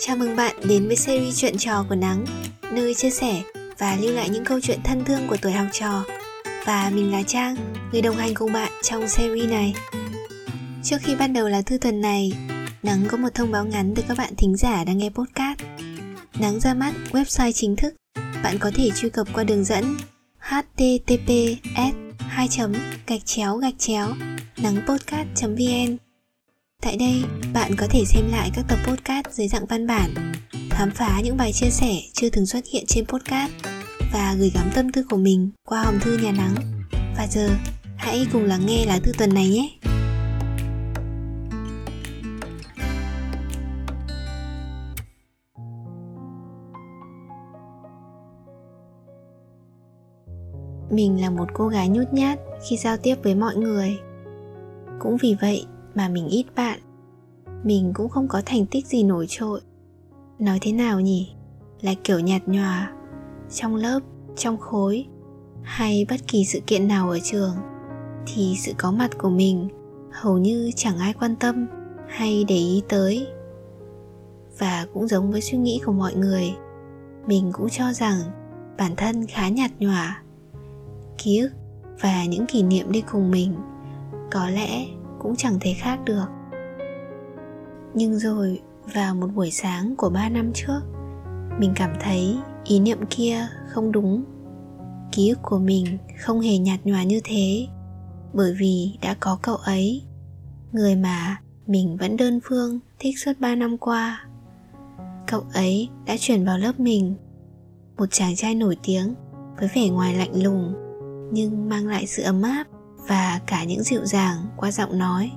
Chào mừng bạn đến với series chuyện trò của Nắng, nơi chia sẻ và lưu lại những câu chuyện thân thương của tuổi học trò. Và mình là Trang, người đồng hành cùng bạn trong series này. Trước khi bắt đầu là thư tuần này, Nắng có một thông báo ngắn từ các bạn thính giả đang nghe podcast. Nắng ra mắt website chính thức, bạn có thể truy cập qua đường dẫn https 2 gạch chéo gạch chéo nắng vn Tại đây, bạn có thể xem lại các tập podcast dưới dạng văn bản, khám phá những bài chia sẻ chưa từng xuất hiện trên podcast và gửi gắm tâm tư của mình qua hòm thư nhà nắng. Và giờ, hãy cùng lắng nghe lá thư tuần này nhé. Mình là một cô gái nhút nhát khi giao tiếp với mọi người. Cũng vì vậy mà mình ít bạn. Mình cũng không có thành tích gì nổi trội. Nói thế nào nhỉ? Là kiểu nhạt nhòa, trong lớp, trong khối, hay bất kỳ sự kiện nào ở trường, thì sự có mặt của mình hầu như chẳng ai quan tâm hay để ý tới. Và cũng giống với suy nghĩ của mọi người, mình cũng cho rằng bản thân khá nhạt nhòa, ký ức và những kỷ niệm đi cùng mình có lẽ cũng chẳng thể khác được. Nhưng rồi, vào một buổi sáng của ba năm trước, mình cảm thấy ý niệm kia không đúng. Ký ức của mình không hề nhạt nhòa như thế, bởi vì đã có cậu ấy, người mà mình vẫn đơn phương thích suốt ba năm qua. Cậu ấy đã chuyển vào lớp mình, một chàng trai nổi tiếng với vẻ ngoài lạnh lùng nhưng mang lại sự ấm áp và cả những dịu dàng qua giọng nói.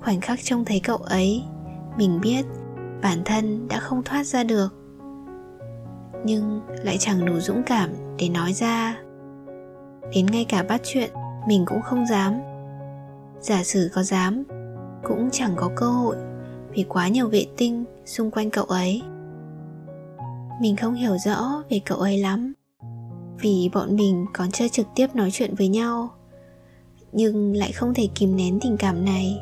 Khoảnh khắc trông thấy cậu ấy, mình biết bản thân đã không thoát ra được. Nhưng lại chẳng đủ dũng cảm để nói ra. Đến ngay cả bắt chuyện, mình cũng không dám. Giả sử có dám, cũng chẳng có cơ hội vì quá nhiều vệ tinh xung quanh cậu ấy. Mình không hiểu rõ về cậu ấy lắm, vì bọn mình còn chưa trực tiếp nói chuyện với nhau nhưng lại không thể kìm nén tình cảm này.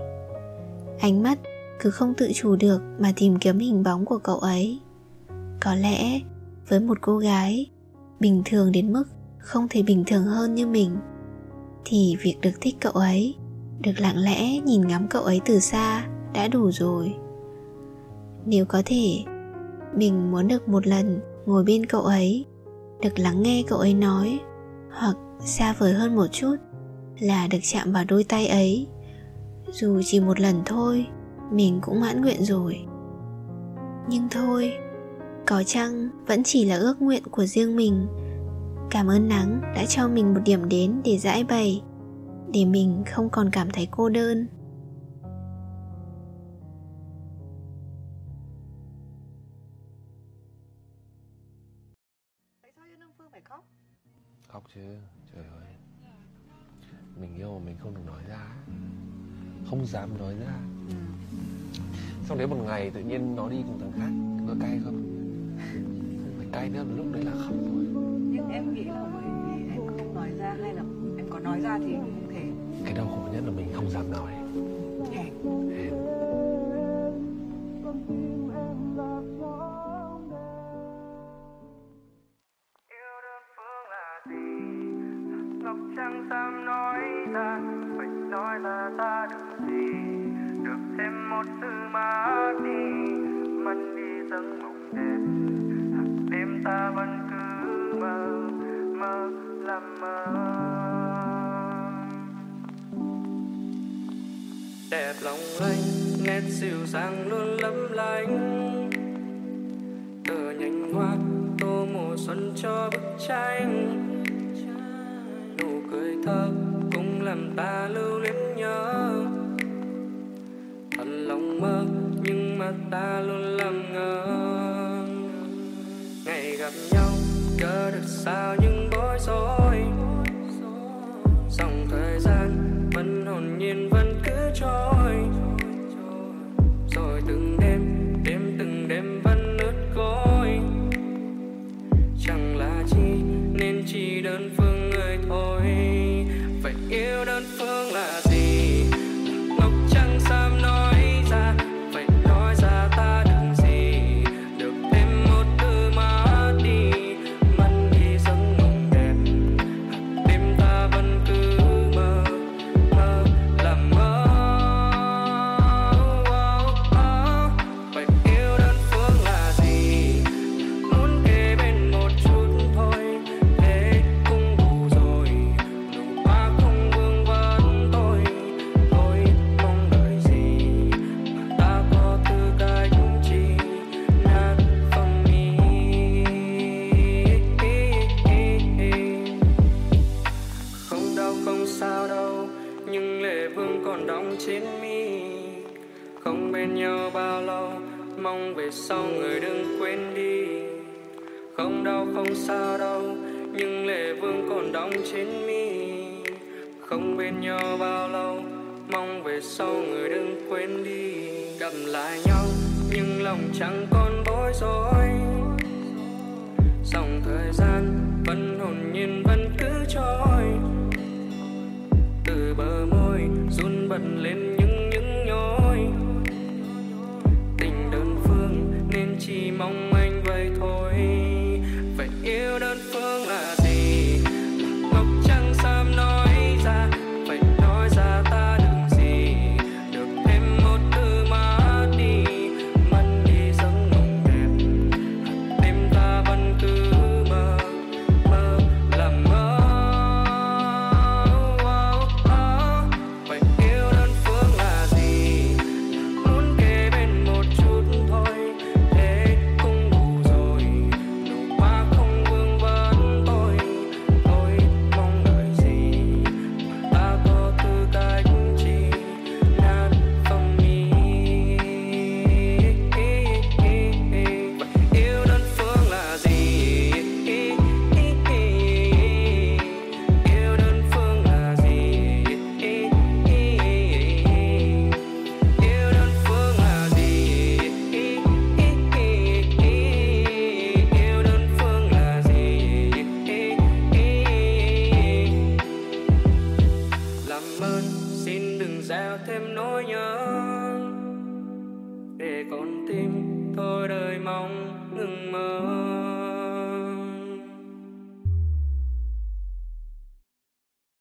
Ánh mắt cứ không tự chủ được mà tìm kiếm hình bóng của cậu ấy. Có lẽ với một cô gái bình thường đến mức không thể bình thường hơn như mình, thì việc được thích cậu ấy, được lặng lẽ nhìn ngắm cậu ấy từ xa đã đủ rồi. Nếu có thể, mình muốn được một lần ngồi bên cậu ấy, được lắng nghe cậu ấy nói, hoặc xa vời hơn một chút là được chạm vào đôi tay ấy. Dù chỉ một lần thôi mình cũng mãn nguyện rồi. Nhưng thôi có chăng vẫn chỉ là ước nguyện của riêng mình? Cảm ơn nắng đã cho mình một điểm đến để giải bày để mình không còn cảm thấy cô đơn. Khóc chứ trời ơi mình yêu mà mình không được nói ra không dám nói ra. Xong đến một ngày tự nhiên nó đi cùng thằng khác có cay không? Không phải cay nữa lúc đấy là khóc thôi. Nhưng em nghĩ là bởi vì em không nói ra hay là em có nói ra thì không thể. Cái đau khổ nhất là mình không dám nói. Hèn. Hèn. Dám nói ra vậy nói là ta được gì? Được thêm một thứ mà đi mình đi dâng mộng đẹp. Hàng đêm ta vẫn cứ mơ mơ làm mơ. Đẹp lòng lanh nét dịu dàng luôn lấp lánh. Tờ nhành hoa tô mùa xuân cho bức tranh thơ cũng làm ta lưu luyến nhớ. Thật lòng mơ, nhưng mà ta luôn làm ngơ ngày gặp nhau, cớ được sao những bối rối. Dòng thời gian vẫn hồn nhiên vẫn cứ trôi. Nhau bao lâu mong về sau người đừng quên đi. Không đau, không sao đâu nhưng lệ vương còn đóng trên mi. Không bên nhau bao lâu, mong về sau người đừng quên đi. Gặp lại nhau, nhưng lòng chẳng còn bối rối. Dòng thời gian vẫn hồn nhiên, vẫn cứ trôi. Từ bờ môi run bật lên làm ơn, xin đừng gieo thêm nỗi nhớ. Để con tim thôi đời mong ngừng mơ.